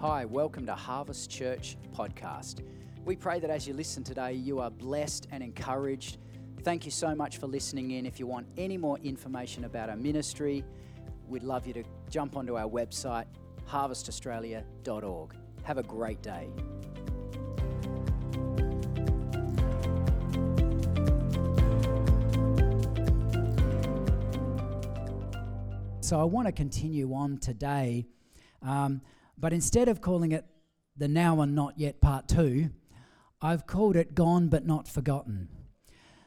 Hi, welcome to Harvest Church Podcast. We pray that as you listen today, you are blessed and encouraged. Thank you so much for listening in. If you want any more information about our ministry, we'd love you to jump onto our website, harvestaustralia.org. Have a great day. So, I want to continue on today. Um, but instead of calling it the Now and Not Yet Part 2, I've called it Gone But Not Forgotten.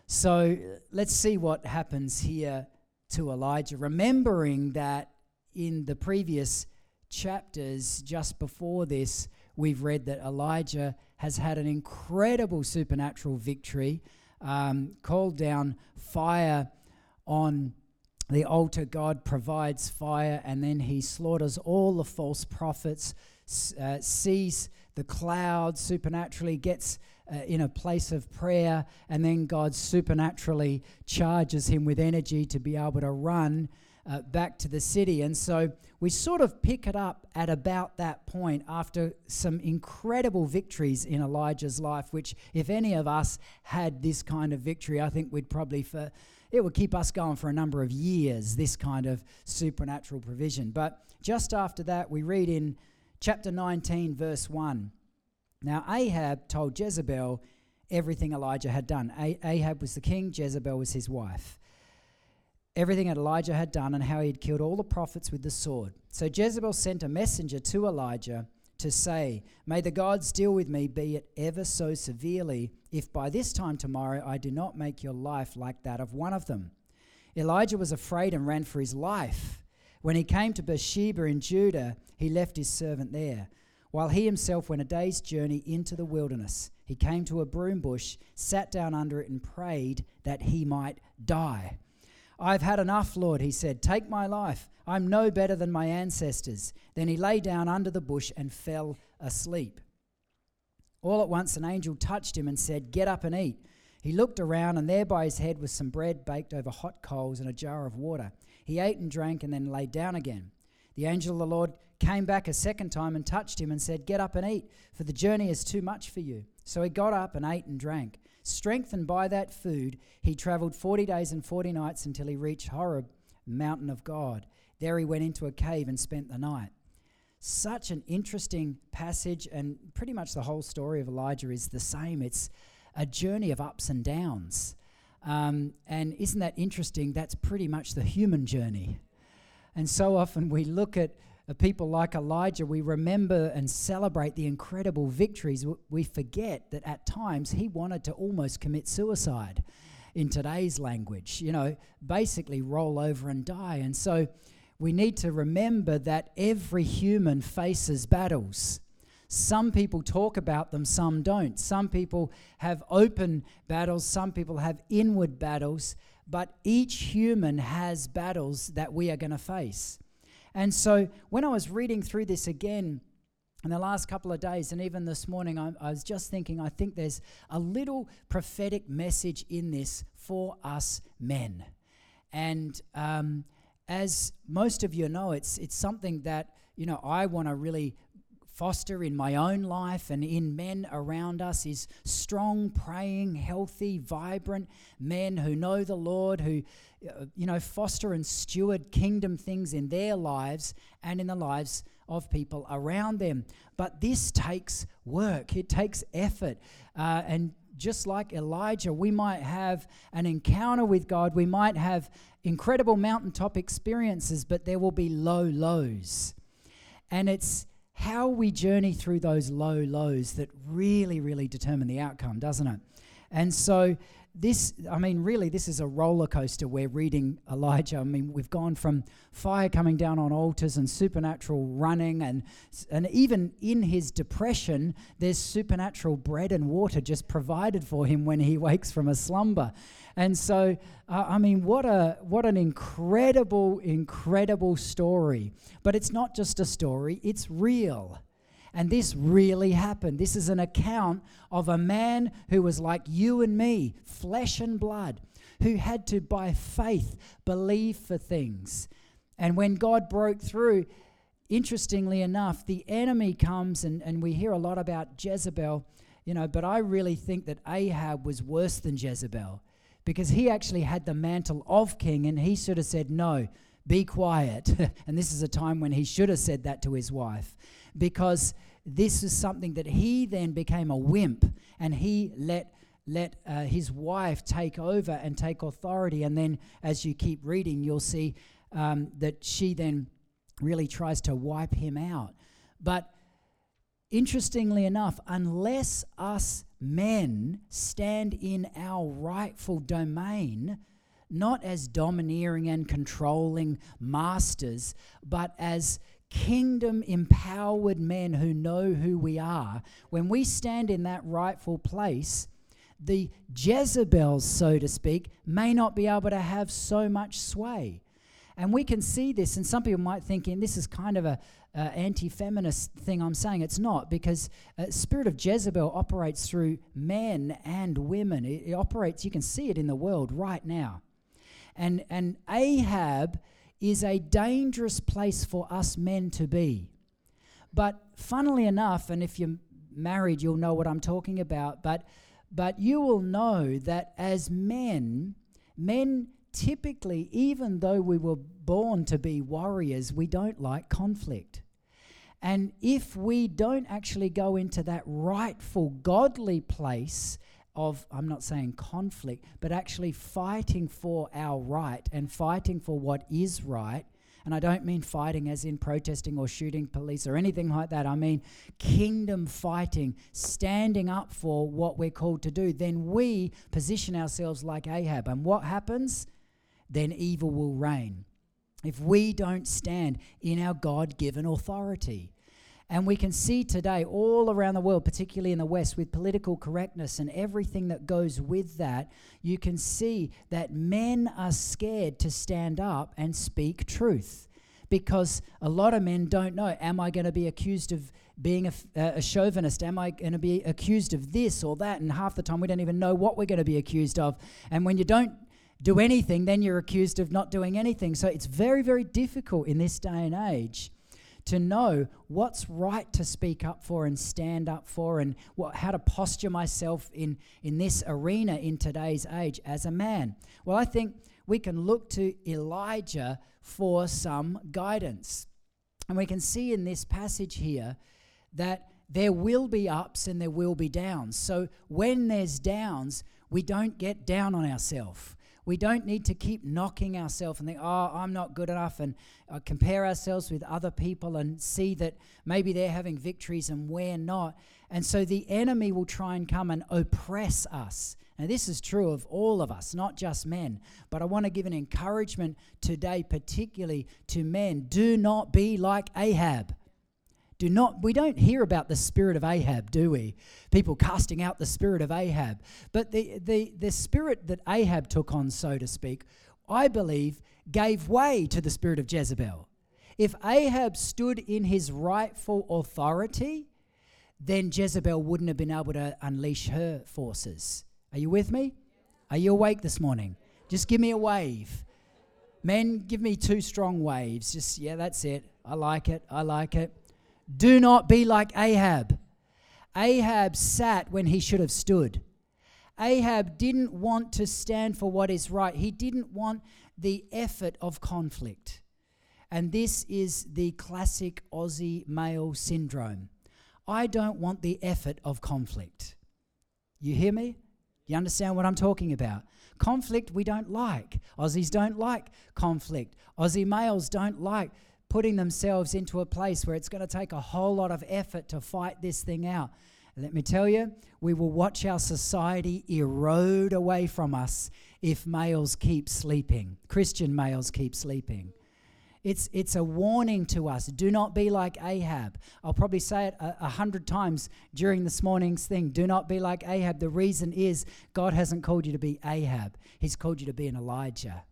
So let's see what happens here to Elijah, remembering that in the previous chapters, just before this, we've read that Elijah has had an incredible supernatural victory, um, called down fire on the altar, God provides fire, and then he slaughters all the false prophets, uh, sees the cloud supernaturally, gets uh, in a place of prayer, and then God supernaturally charges him with energy to be able to run uh, back to the city. And so we sort of pick it up at about that point after some incredible victories in Elijah's life, which, if any of us had this kind of victory, I think we'd probably, for it would keep us going for a number of years, this kind of supernatural provision. But just after that, we read in chapter 19, verse 1. Now, Ahab told Jezebel everything Elijah had done. Ahab was the king, Jezebel was his wife. Everything that Elijah had done and how he had killed all the prophets with the sword. So Jezebel sent a messenger to Elijah to say, May the gods deal with me, be it ever so severely, if by this time tomorrow I do not make your life like that of one of them. Elijah was afraid and ran for his life. When he came to Beersheba in Judah, he left his servant there, while he himself went a day's journey into the wilderness. He came to a broom bush, sat down under it, and prayed that he might die. I've had enough, Lord, he said. Take my life. I'm no better than my ancestors. Then he lay down under the bush and fell asleep. All at once, an angel touched him and said, Get up and eat. He looked around, and there by his head was some bread baked over hot coals and a jar of water. He ate and drank and then lay down again. The angel of the Lord came back a second time and touched him and said, Get up and eat, for the journey is too much for you. So he got up and ate and drank. Strengthened by that food, he traveled 40 days and 40 nights until he reached Horeb, mountain of God. There he went into a cave and spent the night. Such an interesting passage, and pretty much the whole story of Elijah is the same. It's a journey of ups and downs. Um, and isn't that interesting? That's pretty much the human journey. And so often we look at people like Elijah, we remember and celebrate the incredible victories. We forget that at times he wanted to almost commit suicide in today's language, you know, basically roll over and die. And so we need to remember that every human faces battles. Some people talk about them, some don't. Some people have open battles, some people have inward battles, but each human has battles that we are going to face. And so when I was reading through this again, in the last couple of days, and even this morning, I, I, was just thinking, I think there's a little prophetic message in this for us men. And um, as most of you know, it's, it's something that, you know, I want to really foster in my own life and in men around us is strong, praying, healthy, vibrant men who know the Lord, who, uh, you know, foster and steward kingdom things in their lives and in the lives of people around them. But this takes work, it takes effort. Uh, and just like Elijah, we might have an encounter with God, we might have incredible mountaintop experiences, but there will be low lows. And it's how we journey through those low lows that really, really determine the outcome, doesn't it? And so, this, I mean, really, this is a roller coaster. We're reading Elijah. I mean, we've gone from fire coming down on altars and supernatural running, and, and even in his depression, there's supernatural bread and water just provided for him when he wakes from a slumber. And so, uh, I mean, what, a, what an incredible, incredible story. But it's not just a story, it's real. And this really happened. This is an account of a man who was like you and me, flesh and blood, who had to, by faith, believe for things. And when God broke through, interestingly enough, the enemy comes, and, and we hear a lot about Jezebel, you know, but I really think that Ahab was worse than Jezebel because he actually had the mantle of king and he should have said, No, be quiet. and this is a time when he should have said that to his wife because this is something that he then became a wimp and he let let uh, his wife take over and take authority and then as you keep reading you'll see um, that she then really tries to wipe him out but interestingly enough unless us men stand in our rightful domain not as domineering and controlling masters but as kingdom empowered men who know who we are, when we stand in that rightful place, the Jezebels, so to speak, may not be able to have so much sway. And we can see this, and some people might think, and this is kind of a uh, anti-feminist thing I'm saying. It's not because uh, spirit of Jezebel operates through men and women. It, it operates. You can see it in the world right now. And and Ahab is a dangerous place for us men to be. But funnily enough, and if you're married, you'll know what I'm talking about, but but you will know that as men, men typically, even though we were born to be warriors, we don't like conflict. And if we don't actually go into that rightful godly place of, I'm not saying conflict, but actually fighting for our right and fighting for what is right. And I don't mean fighting as in protesting or shooting police or anything like that. I mean kingdom fighting, standing up for what we're called to do. Then we position ourselves like Ahab. And what happens? Then evil will reign. If we don't stand in our God given authority. And we can see today, all around the world, particularly in the West, with political correctness and everything that goes with that, you can see that men are scared to stand up and speak truth. Because a lot of men don't know am I going to be accused of being a, a chauvinist? Am I going to be accused of this or that? And half the time we don't even know what we're going to be accused of. And when you don't do anything, then you're accused of not doing anything. So it's very, very difficult in this day and age to know what's right to speak up for and stand up for and what, how to posture myself in, in this arena in today's age as a man. Well, I think we can look to Elijah for some guidance. And we can see in this passage here that there will be ups and there will be downs. So when there's downs, we don't get down on ourselves. We don't need to keep knocking ourselves and think, oh, I'm not good enough, and uh, compare ourselves with other people and see that maybe they're having victories and we're not. And so the enemy will try and come and oppress us. Now, this is true of all of us, not just men. But I want to give an encouragement today, particularly to men. Do not be like Ahab. Do not, we don't hear about the spirit of Ahab, do we? People casting out the spirit of Ahab. But the, the, the spirit that Ahab took on, so to speak, I believe gave way to the spirit of Jezebel. If Ahab stood in his rightful authority, then Jezebel wouldn't have been able to unleash her forces. Are you with me? Are you awake this morning? Just give me a wave. Men, give me two strong waves. Just, yeah, that's it. I like it. I like it. Do not be like Ahab. Ahab sat when he should have stood. Ahab didn't want to stand for what is right. He didn't want the effort of conflict. And this is the classic Aussie male syndrome. I don't want the effort of conflict. You hear me? You understand what I'm talking about? Conflict we don't like. Aussies don't like conflict. Aussie males don't like putting themselves into a place where it's going to take a whole lot of effort to fight this thing out. Let me tell you, we will watch our society erode away from us if males keep sleeping, Christian males keep sleeping. It's, it's a warning to us. Do not be like Ahab. I'll probably say it a, a, hundred times during this morning's thing. Do not be like Ahab. The reason is God hasn't called you to be Ahab, He's called you to be an Elijah.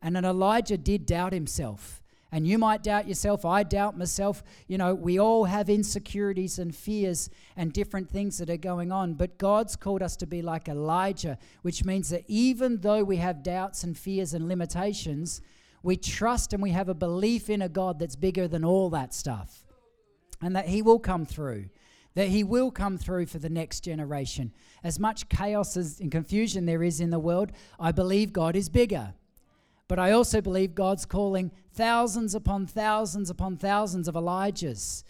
And an Elijah did doubt himself. And you might doubt yourself. I doubt myself. You know, we all have insecurities and fears and different things that are going on. But God's called us to be like Elijah, which means that even though we have doubts and fears and limitations, We trust and we have a belief in a God that's bigger than all that stuff. And that He will come through. That He will come through for the next generation. As much chaos as, and confusion there is in the world, I believe God is bigger. But I also believe God's calling thousands upon thousands upon thousands of Elijahs.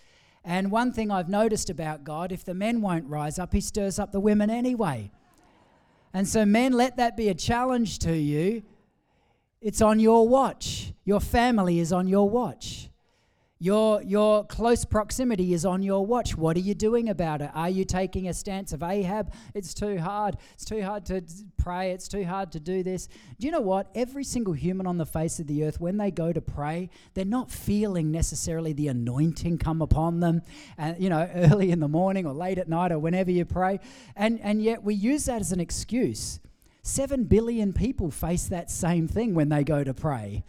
And one thing I've noticed about God, if the men won't rise up, He stirs up the women anyway. And so, men, let that be a challenge to you. It's on your watch. Your family is on your watch. Your, your close proximity is on your watch. What are you doing about it? Are you taking a stance of Ahab? It's too hard. It's too hard to pray. It's too hard to do this. Do you know what? Every single human on the face of the earth, when they go to pray, they're not feeling necessarily the anointing come upon them, and you know, early in the morning or late at night or whenever you pray. And, and yet we use that as an excuse. Seven billion people face that same thing when they go to pray.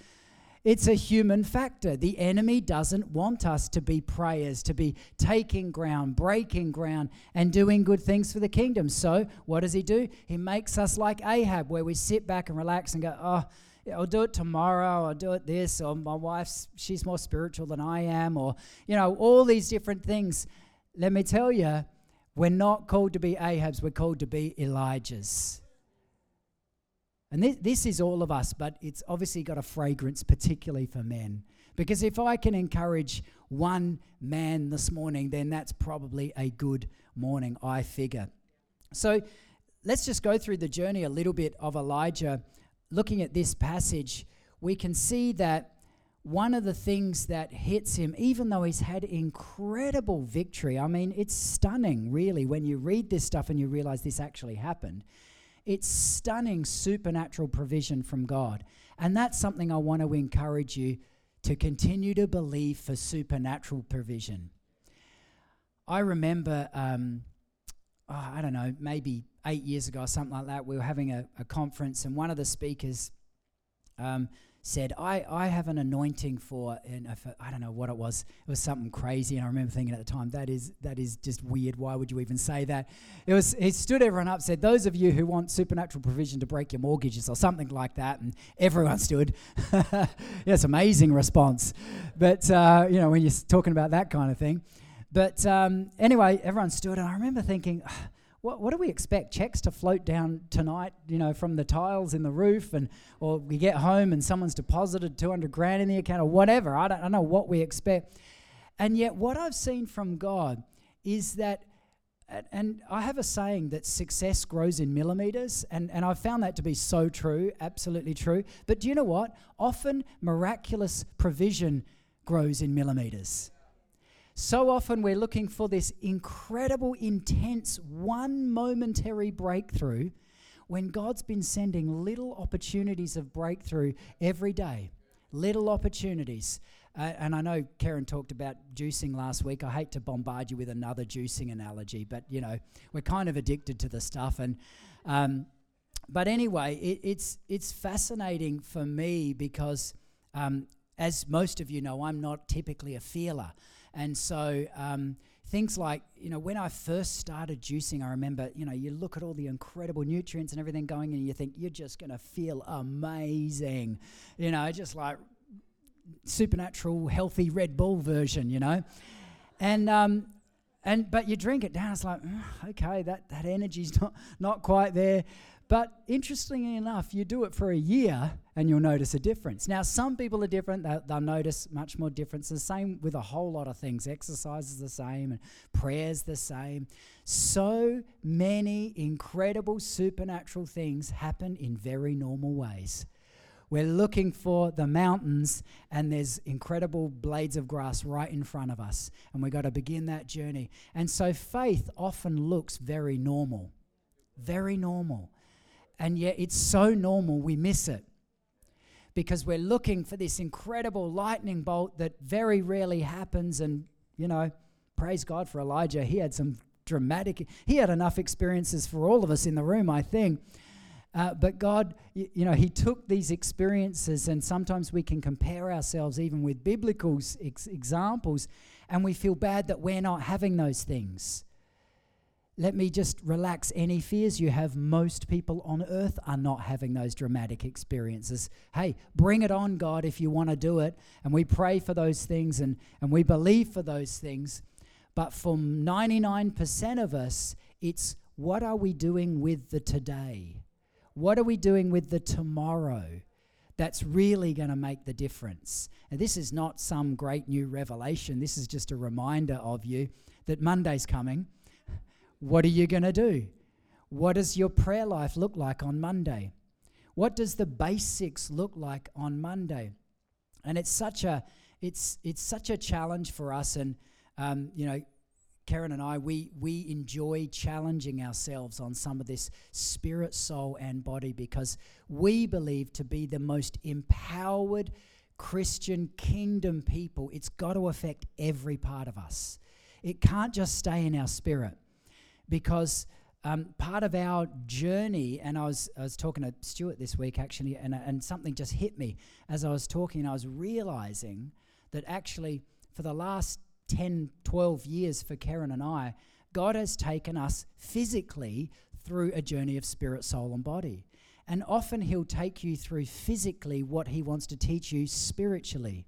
It's a human factor. The enemy doesn't want us to be prayers, to be taking ground, breaking ground, and doing good things for the kingdom. So, what does he do? He makes us like Ahab, where we sit back and relax and go, oh, I'll do it tomorrow, I'll do it this, or my wife's, she's more spiritual than I am, or, you know, all these different things. Let me tell you, we're not called to be Ahabs, we're called to be Elijahs. And this, this is all of us, but it's obviously got a fragrance, particularly for men. Because if I can encourage one man this morning, then that's probably a good morning, I figure. So let's just go through the journey a little bit of Elijah. Looking at this passage, we can see that one of the things that hits him, even though he's had incredible victory, I mean, it's stunning, really, when you read this stuff and you realize this actually happened. It's stunning supernatural provision from God. And that's something I want to encourage you to continue to believe for supernatural provision. I remember, um, oh, I don't know, maybe eight years ago or something like that, we were having a, a conference, and one of the speakers um, said, I, I have an anointing for, and I don't know what it was. It was something crazy. And I remember thinking at the time, that is, that is just weird. Why would you even say that? It was, he stood everyone up, said, Those of you who want supernatural provision to break your mortgages or something like that. And everyone stood. it's amazing response. But, uh, you know, when you're talking about that kind of thing. But um, anyway, everyone stood. And I remember thinking, what, what do we expect? Checks to float down tonight, you know, from the tiles in the roof, and or we get home and someone's deposited 200 grand in the account or whatever. I don't, I don't know what we expect. And yet, what I've seen from God is that, and I have a saying that success grows in millimeters, and, and I've found that to be so true, absolutely true. But do you know what? Often miraculous provision grows in millimeters. So often we're looking for this incredible, intense, one momentary breakthrough when God's been sending little opportunities of breakthrough every day. Little opportunities. Uh, and I know Karen talked about juicing last week. I hate to bombard you with another juicing analogy, but you know, we're kind of addicted to the stuff. And um, but anyway, it, it's it's fascinating for me because, um, as most of you know, I'm not typically a feeler. And so um, things like, you know, when I first started juicing, I remember, you know, you look at all the incredible nutrients and everything going and you think you're just going to feel amazing. You know, just like supernatural, healthy Red Bull version, you know. And, um, and but you drink it down, it's like, okay, that, that energy's not, not quite there. But interestingly enough, you do it for a year and you'll notice a difference. Now, some people are different, they'll, they'll notice much more difference. The same with a whole lot of things. Exercise is the same, and prayer's the same. So many incredible supernatural things happen in very normal ways. We're looking for the mountains, and there's incredible blades of grass right in front of us, and we've got to begin that journey. And so, faith often looks very normal. Very normal and yet it's so normal we miss it because we're looking for this incredible lightning bolt that very rarely happens. And, you know, praise God for Elijah. He had some dramatic, he had enough experiences for all of us in the room, I think. Uh, but God, you, you, know, He took these experiences, and sometimes we can compare ourselves even with biblical ex- examples, and we feel bad that we're not having those things. Let me just relax any fears you have. Most people on earth are not having those dramatic experiences. Hey, bring it on, God, if you want to do it. And we pray for those things and, and we believe for those things. But for 99% of us, it's what are we doing with the today? What are we doing with the tomorrow? That's really going to make the difference. And this is not some great new revelation. This is just a reminder of you that Monday's coming what are you going to do? What does your prayer life look like on Monday? What does the basics look like on Monday? And it's such a it's it's such a challenge for us. And um, you know, Karen and I we we enjoy challenging ourselves on some of this spirit, soul, and body because we believe to be the most empowered Christian kingdom people. It's got to affect every part of us. It can't just stay in our spirit because um, part of our journey, and I was, I was talking to Stuart this week actually, and, and something just hit me as I was talking. I was realizing that actually, for the last 10, 12 years for Karen and I, God has taken us physically through a journey of spirit, soul, and body. And often He'll take you through physically what He wants to teach you spiritually.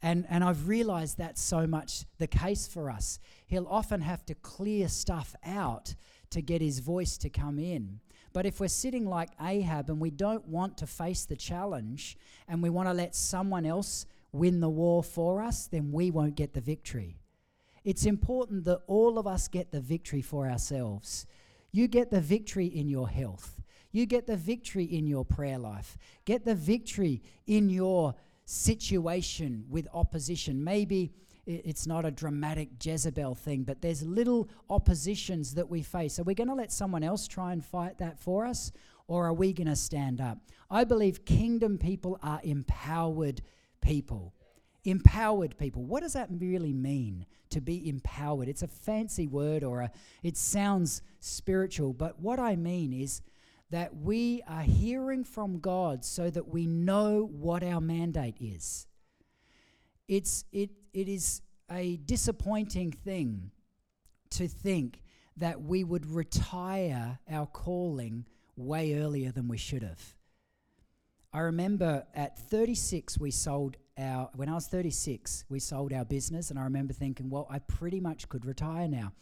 And, and I've realized that's so much the case for us. He'll often have to clear stuff out to get his voice to come in. But if we're sitting like Ahab and we don't want to face the challenge and we want to let someone else win the war for us, then we won't get the victory. It's important that all of us get the victory for ourselves. You get the victory in your health. You get the victory in your prayer life. Get the victory in your situation with opposition. Maybe it's not a dramatic Jezebel thing, but there's little oppositions that we face. Are we going to let someone else try and fight that for us, or are we going to stand up? I believe kingdom people are empowered people. Empowered people. What does that really mean to be empowered? It's a fancy word or a, it sounds spiritual, but what I mean is that we are hearing from God so that we know what our mandate is. It's, it, it is a disappointing thing to think that we would retire our calling way earlier than we should have. I remember at 36, we sold our, when I was 36, we sold our business, and I remember thinking, well, I pretty much could retire now.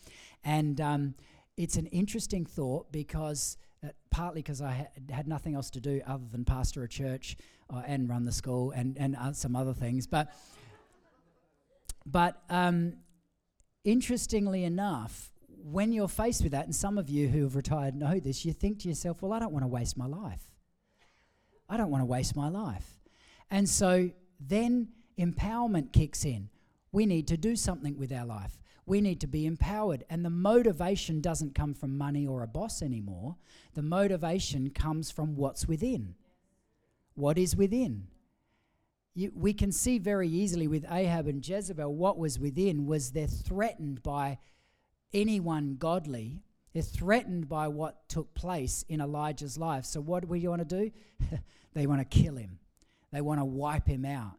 And um, it's an interesting thought because partly because I ha- had nothing else to do other than pastor a church uh, and run the school and, and uh, some other things. But, but um, interestingly enough, when you're faced with that, and some of you who have retired know this, you think to yourself, well, I don't want to waste my life. I don't want to waste my life. And so then empowerment kicks in. We need to do something with our life. We need to be empowered. And the motivation doesn't come from money or a boss anymore. The motivation comes from what's within. What is within? You, we can see very easily with Ahab and Jezebel what was within was they're threatened by anyone godly. They're threatened by what took place in Elijah's life. So, what do we want to do? they want to kill him, they want to wipe him out.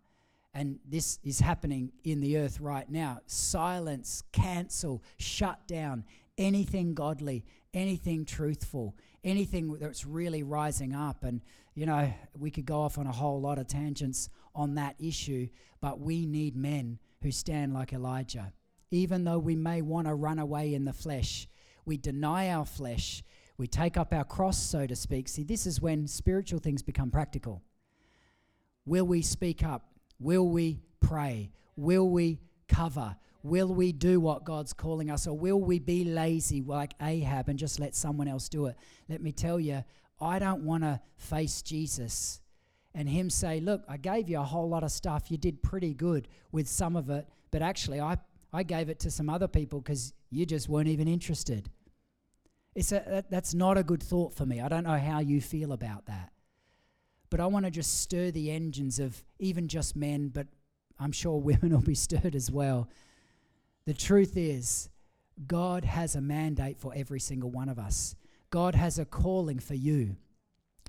And this is happening in the earth right now. Silence, cancel, shut down anything godly, anything truthful, anything that's really rising up. And, you know, we could go off on a whole lot of tangents on that issue, but we need men who stand like Elijah. Even though we may want to run away in the flesh, we deny our flesh, we take up our cross, so to speak. See, this is when spiritual things become practical. Will we speak up? Will we pray? Will we cover? Will we do what God's calling us? Or will we be lazy like Ahab and just let someone else do it? Let me tell you, I don't want to face Jesus and Him say, Look, I gave you a whole lot of stuff. You did pretty good with some of it, but actually, I, I gave it to some other people because you just weren't even interested. It's a, that, that's not a good thought for me. I don't know how you feel about that. But I want to just stir the engines of even just men, but I'm sure women will be stirred as well. The truth is, God has a mandate for every single one of us. God has a calling for you.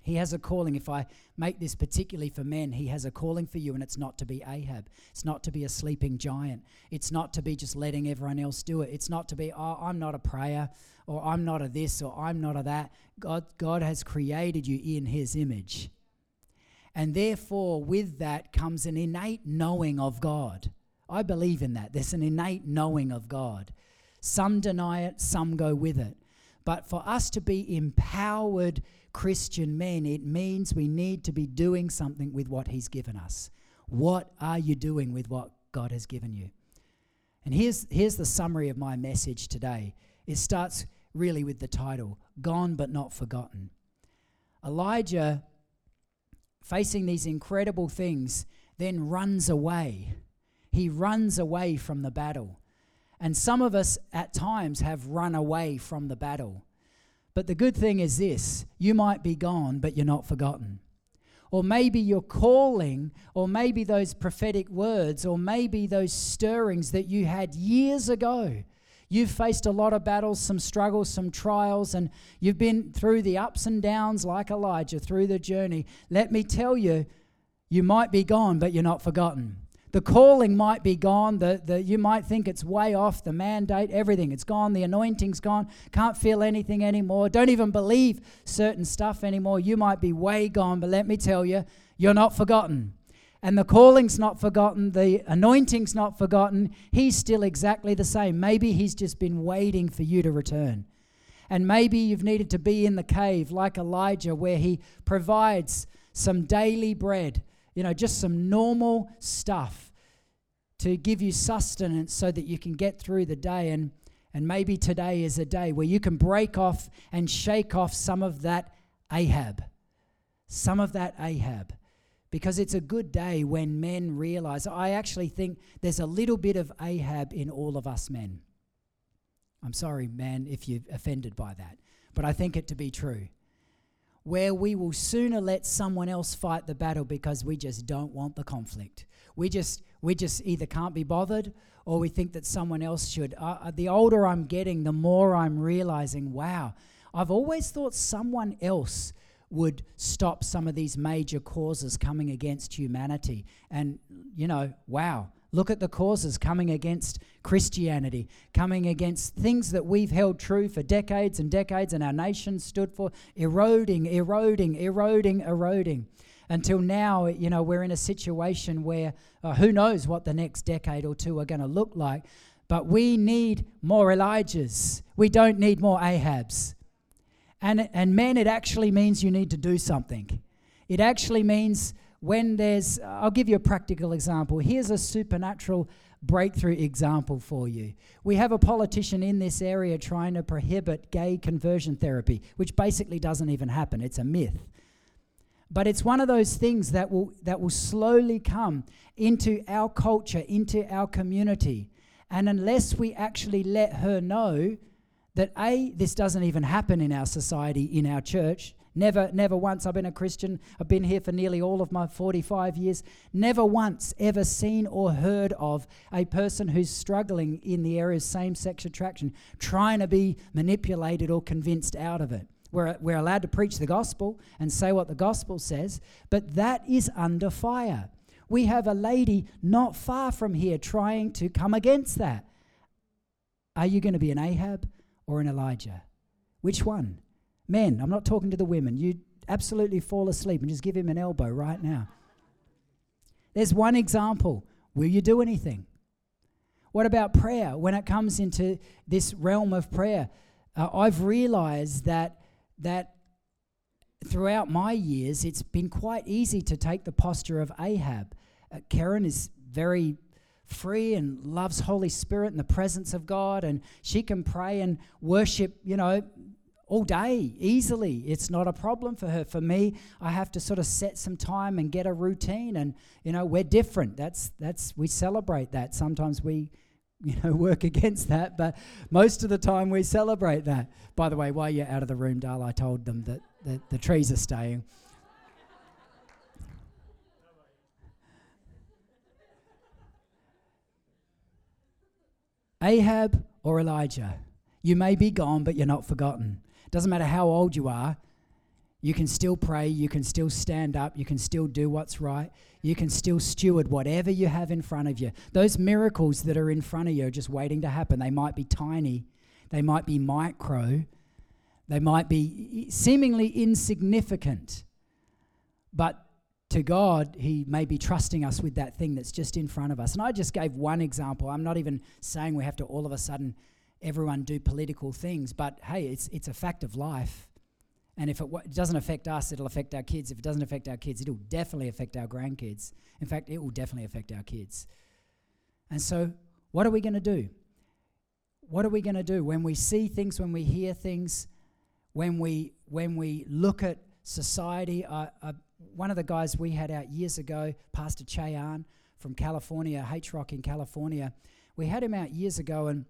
He has a calling. If I make this particularly for men, He has a calling for you, and it's not to be Ahab. It's not to be a sleeping giant. It's not to be just letting everyone else do it. It's not to be, oh, I'm not a prayer, or I'm not a this, or I'm not a that. God, God has created you in His image. And therefore, with that comes an innate knowing of God. I believe in that. There's an innate knowing of God. Some deny it, some go with it. But for us to be empowered Christian men, it means we need to be doing something with what He's given us. What are you doing with what God has given you? And here's, here's the summary of my message today. It starts really with the title Gone but Not Forgotten. Elijah, facing these incredible things, then runs away. He runs away from the battle. And some of us at times have run away from the battle. But the good thing is this you might be gone, but you're not forgotten. Or maybe your calling, or maybe those prophetic words, or maybe those stirrings that you had years ago. You've faced a lot of battles, some struggles, some trials, and you've been through the ups and downs like Elijah through the journey. Let me tell you, you might be gone, but you're not forgotten. The calling might be gone. The, the, you might think it's way off, the mandate, everything. It's gone. The anointing's gone. Can't feel anything anymore. Don't even believe certain stuff anymore. You might be way gone, but let me tell you, you're not forgotten. And the calling's not forgotten. The anointing's not forgotten. He's still exactly the same. Maybe he's just been waiting for you to return. And maybe you've needed to be in the cave like Elijah, where he provides some daily bread you know, just some normal stuff to give you sustenance so that you can get through the day. And, and maybe today is a day where you can break off and shake off some of that Ahab. Some of that Ahab. Because it's a good day when men realize. I actually think there's a little bit of Ahab in all of us men. I'm sorry, man, if you're offended by that. But I think it to be true where we will sooner let someone else fight the battle because we just don't want the conflict. We just we just either can't be bothered or we think that someone else should. Uh, uh, the older I'm getting, the more I'm realizing, wow, I've always thought someone else would stop some of these major causes coming against humanity. And you know, wow, Look at the causes coming against Christianity, coming against things that we've held true for decades and decades and our nation stood for, eroding, eroding, eroding, eroding. Until now, you know, we're in a situation where uh, who knows what the next decade or two are going to look like, but we need more Elijahs. We don't need more Ahabs. And, and men, it actually means you need to do something. It actually means when there's, I'll give you a practical example. Here's a supernatural breakthrough example for you. We have a politician in this area trying to prohibit gay conversion therapy, which basically doesn't even happen, it's a myth. But it's one of those things that will, that will slowly come into our culture, into our community. And unless we actually let her know that A, this doesn't even happen in our society, in our church, Never, never once. I've been a Christian. I've been here for nearly all of my 45 years. Never once ever seen or heard of a person who's struggling in the area of same sex attraction, trying to be manipulated or convinced out of it. We're, we're allowed to preach the gospel and say what the gospel says, but that is under fire. We have a lady not far from here trying to come against that. Are you going to be an Ahab or an Elijah? Which one? Men, I'm not talking to the women. You absolutely fall asleep and just give him an elbow right now. There's one example. Will you do anything? What about prayer? When it comes into this realm of prayer, uh, I've realized that that throughout my years, it's been quite easy to take the posture of Ahab. Uh, Karen is very free and loves Holy Spirit and the presence of God, and she can pray and worship, you know, all day easily. It's not a problem for her. For me, I have to sort of set some time and get a routine and you know, we're different. That's that's we celebrate that. Sometimes we you know work against that, but most of the time we celebrate that. By the way, while you're out of the room, Dal, I told them that the, the trees are staying. Ahab or Elijah, you may be gone, but you're not forgotten. Doesn't matter how old you are, You can still pray, you can still stand up, you can still do what's right, you can still steward whatever you have in front of you. Those miracles that are in front of you are just waiting to happen. They might be tiny, they might be micro, they might be seemingly insignificant, but to God, He may be trusting us with that thing that's just in front of us. And I just gave one example. I'm not even saying we have to all of a sudden everyone do political things, but hey, it's, it's a fact of life. And if it, w- it doesn't affect us, it'll affect our kids. If it doesn't affect our kids, it'll definitely affect our grandkids. In fact, it will definitely affect our kids. And so, what are we going to do? What are we going to do when we see things, when we hear things, when we when we look at society? Uh, uh, one of the guys we had out years ago, Pastor Ché Ahn from California, H Rock in California, we had him out years ago, and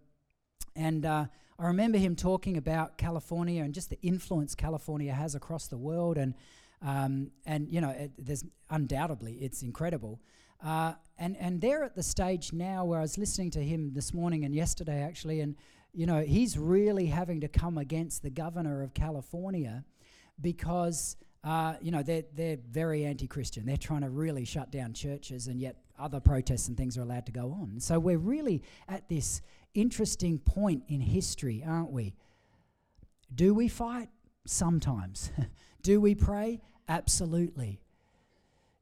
and uh, I remember him talking about California and just the influence California has across the world, and um, and you know, it, there's undoubtedly it's incredible. Uh, and and they're at the stage now where I was listening to him this morning and yesterday actually, and you know, he's really having to come against the governor of California because. Uh, you know, they're, they're very anti Christian. They're trying to really shut down churches, and yet other protests and things are allowed to go on. So we're really at this interesting point in history, aren't we? Do we fight? Sometimes. Do we pray? Absolutely.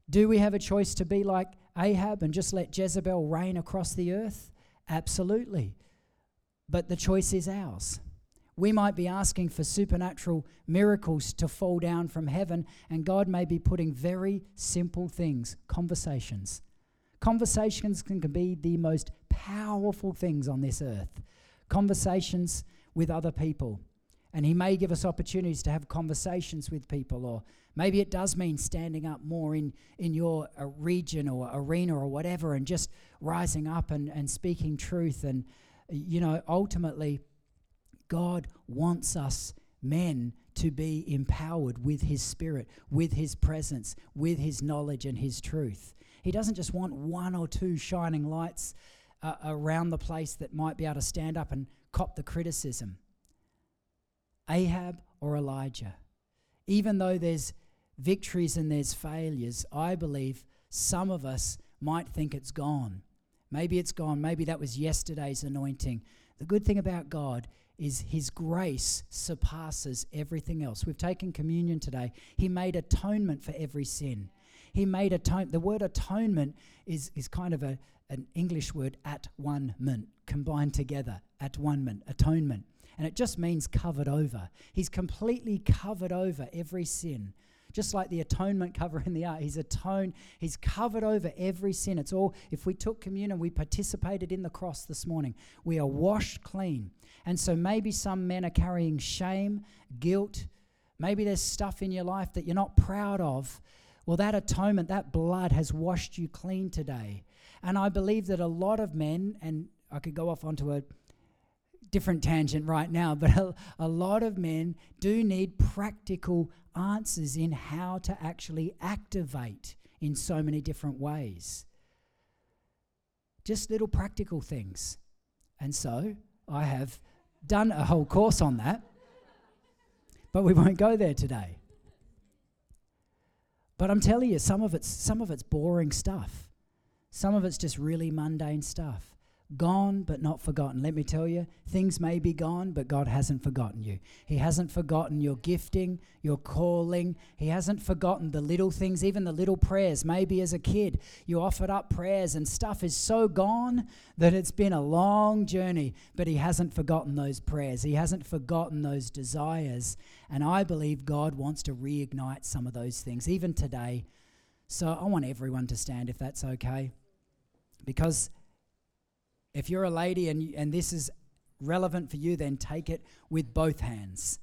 Do we have a choice to be like Ahab and just let Jezebel reign across the earth? Absolutely. But the choice is ours. We might be asking for supernatural miracles to fall down from heaven, and God may be putting very simple things, conversations, Conversations can be the most powerful things on this earth. Conversations with other people. And He may give us opportunities to have conversations with people, or maybe it does mean standing up more in, in your uh, region or arena or whatever and just rising up and, and speaking truth. And, you know, ultimately, God wants us men to be empowered with His Spirit, with His presence, with His knowledge and His truth. He doesn't just want one or two shining lights uh, around the place that might be able to stand up and cop the criticism. Ahab or Elijah. Even though there's victories and there's failures, I believe some of us might think it's gone. Maybe it's gone. Maybe that was yesterday's anointing. The good thing about God is His grace surpasses everything else. We've taken communion today. He made atonement for every sin. He made atonement. The word atonement is, is kind of a, an English word, at one ment, combined together, at one ment, atonement. And it just means covered over. He's completely covered over every sin. Just like the atonement cover in the ark, he's atoned, he's covered over every sin. It's all, if we took communion, we participated in the cross this morning, we are washed clean. And so maybe some men are carrying shame, guilt, maybe there's stuff in your life that you're not proud of, well, that atonement, that blood has washed you clean today. And I believe that a lot of men, and I could go off onto a different tangent right now, but a, a, lot of men do need practical answers in how to actually activate in so many different ways. Just little practical things. And so I have done a whole course on that, but we won't go there today. But I'm telling you, some of it's some of it's boring stuff. Some of it's just really mundane stuff. Gone but not forgotten. Let me tell you, things may be gone, but God hasn't forgotten you. He hasn't forgotten your gifting, your calling. He hasn't forgotten the little things, even the little prayers. Maybe as a kid, you offered up prayers and stuff is so gone that it's been a long journey, but He hasn't forgotten those prayers. He hasn't forgotten those desires. And I believe God wants to reignite some of those things, even today. So I want everyone to stand if that's okay. Because if you're a lady and, and this is relevant for you, then take it with both hands.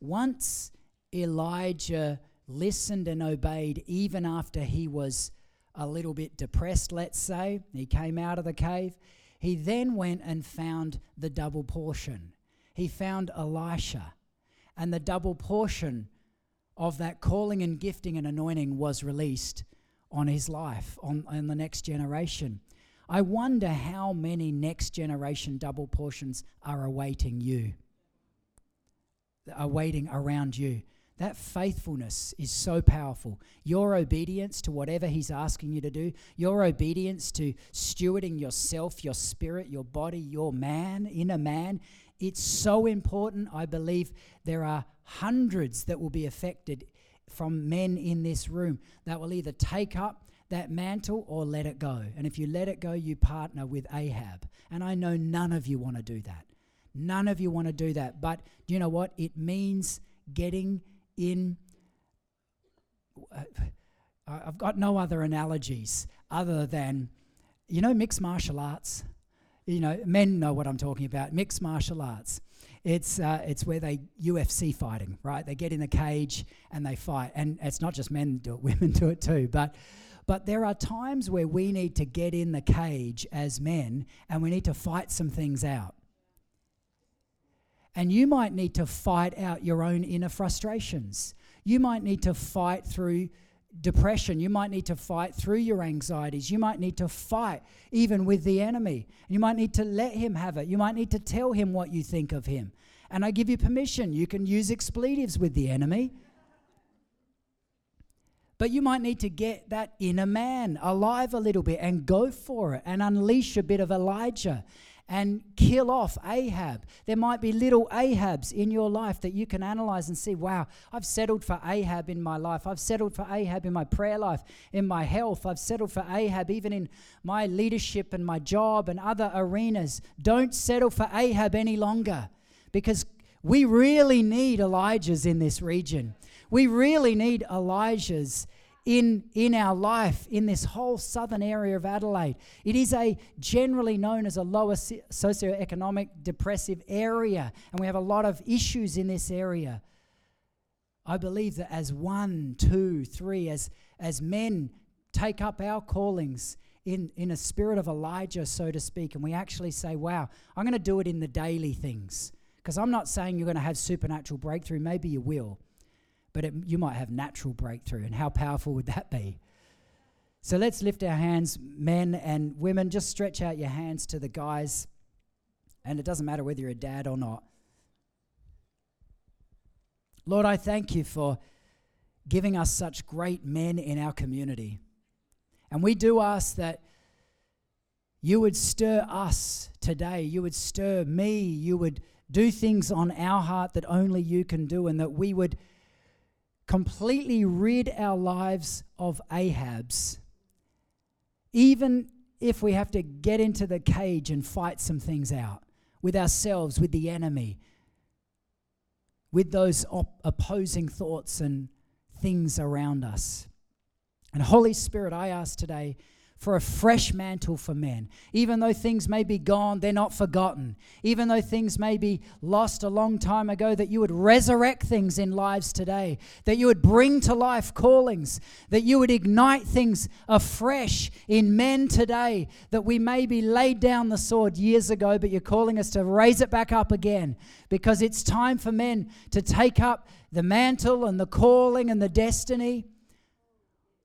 Once Elijah listened and obeyed, even after he was a little bit depressed, let's say, he came out of the cave, he then went and found the double portion. He found Elisha, and the double portion of that calling and gifting and anointing was released on his life, on, on the next generation. I wonder how many next generation double portions are awaiting you, are waiting around you. That faithfulness is so powerful. Your obedience to whatever He's asking you to do, your obedience to stewarding yourself, your spirit, your body, your man, inner man, it's so important. I believe there are hundreds that will be affected from men in this room that will either take up that mantle or let it go. And if you let it go, you partner with Ahab. And I know none of you want to do that. None of you want to do that. But do you know what? It means getting in. Uh, I've got no other analogies other than, you know, mixed martial arts. You know, men know what I'm talking about. Mixed martial arts. It's uh, it's where they UFC fighting, right? They get in the cage and they fight, and it's not just men do it; women do it too. But but there are times where we need to get in the cage as men, and we need to fight some things out. And you might need to fight out your own inner frustrations. You might need to fight through depression. You might need to fight through your anxieties. You might need to fight even with the enemy. You might need to let him have it. You might need to tell him what you think of him. And I give you permission. You can use expletives with the enemy. But you might need to get that inner man alive a little bit and go for it and unleash a bit of Elijah and kill off Ahab. There might be little Ahabs in your life that you can analyze and see, wow, I've settled for Ahab in my life. I've settled for Ahab in my prayer life, in my health. I've settled for Ahab even in my leadership and my job and other arenas. Don't settle for Ahab any longer because we really need Elijahs in this region. We really need Elijahs in, in our life in this whole southern area of Adelaide. It is a generally known as a lower socioeconomic depressive area, and we have a lot of issues in this area. I believe that as one, two, three, as, as men take up our callings in, in a spirit of Elijah, so to speak, and we actually say, wow, I'm going to do it in the daily things. Because I'm not saying you're going to have supernatural breakthrough, maybe you will but it, you might have natural breakthrough. And how powerful would that be? So let's lift our hands, men and women. Just stretch out your hands to the guys. And it doesn't matter whether you're a dad or not. Lord, I thank you for giving us such great men in our community. And we do ask that you would stir us today. You would stir me. You would do things on our heart that only you can do, and that we would completely rid our lives of Ahabs, even if we have to get into the cage and fight some things out with ourselves, with the enemy, with those op- opposing thoughts and things around us. And Holy Spirit, I ask today for a fresh mantle for men. Even though things may be gone, they're not forgotten. Even though things may be lost a long time ago, that you would resurrect things in lives today, that you would bring to life callings, that you would ignite things afresh in men today, that we maybe laid down the sword years ago, but you're calling us to raise it back up again because it's time for men to take up the mantle and the calling and the destiny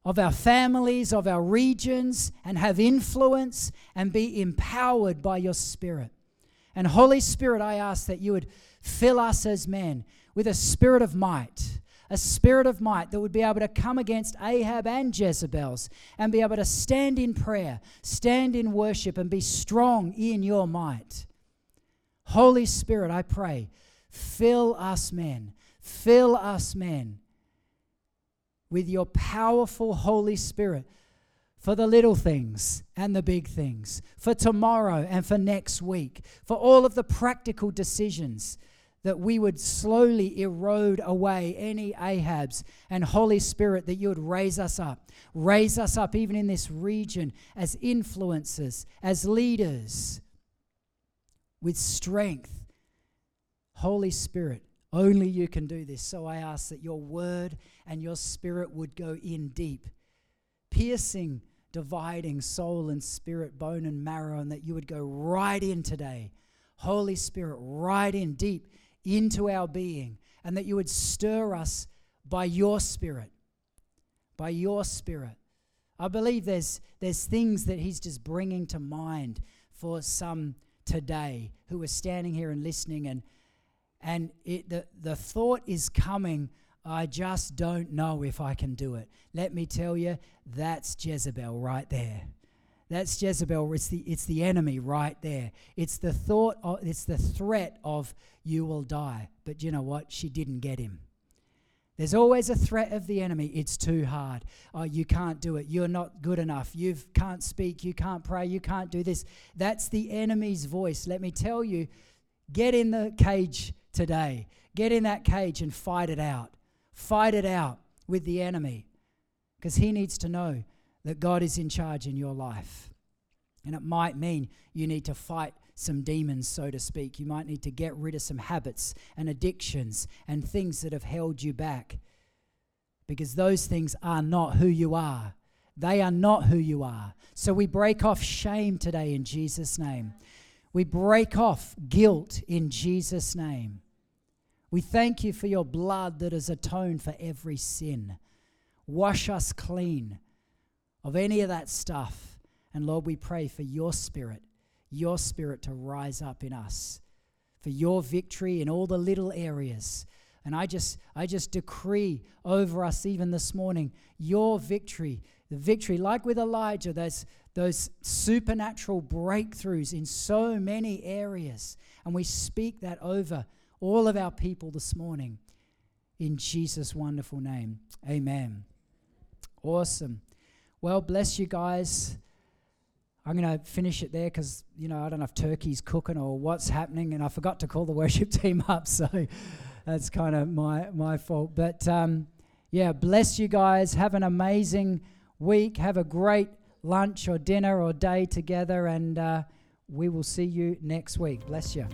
of our families, of our regions, and have influence and be empowered by your Spirit. And Holy Spirit, I ask that you would fill us as men with a spirit of might, a spirit of might that would be able to come against Ahab and Jezebel's and be able to stand in prayer, stand in worship, and be strong in your might. Holy Spirit, I pray, fill us men, fill us men with your powerful Holy Spirit for the little things and the big things, for tomorrow and for next week, for all of the practical decisions that we would slowly erode away any Ahabs and Holy Spirit, that you would raise us up. Raise us up, even in this region, as influencers, as leaders, with strength. Holy Spirit, only you can do this. So I ask that your word and your spirit would go in deep, piercing, dividing soul and spirit, bone and marrow, and that you would go right in today. Holy Spirit, right in deep into our being, and that you would stir us by your spirit. By your spirit. I believe there's, there's things that He's just bringing to mind for some today who are standing here and listening, and, and it, the, the thought is coming. I just don't know if I can do it. Let me tell you, that's Jezebel right there. That's Jezebel. It's the, it's the enemy right there. It's the thought, of, it's the threat of you will die. But you know what? She didn't get him. There's always a threat of the enemy. It's too hard. Oh, you can't do it. You're not good enough. You can't speak. You can't pray. You can't do this. That's the enemy's voice. Let me tell you get in the cage today. Get in that cage and fight it out. Fight it out with the enemy because he needs to know that God is in charge in your life. And it might mean you need to fight some demons, so to speak. You might need to get rid of some habits and addictions and things that have held you back because those things are not who you are. They are not who you are. So we break off shame today in Jesus' name. We break off guilt in Jesus' name. We thank you for your blood that has atoned for every sin. Wash us clean of any of that stuff. And Lord, we pray for your spirit your spirit to rise up in us for your victory in all the little areas. And I just I just decree over us even this morning your victory, the victory like with Elijah, those those supernatural breakthroughs in so many areas. And we speak that over all of our people this morning in Jesus wonderful name. Amen. Awesome. Well, bless you guys. I'm going to finish it there because, you know, I don't know if turkey's cooking or what's happening, and I forgot to call the worship team up, so that's kind of my, my fault. But um, yeah, bless you guys. Have an amazing week. Have a great lunch or dinner or day together, and uh, we will see you next week. Bless you.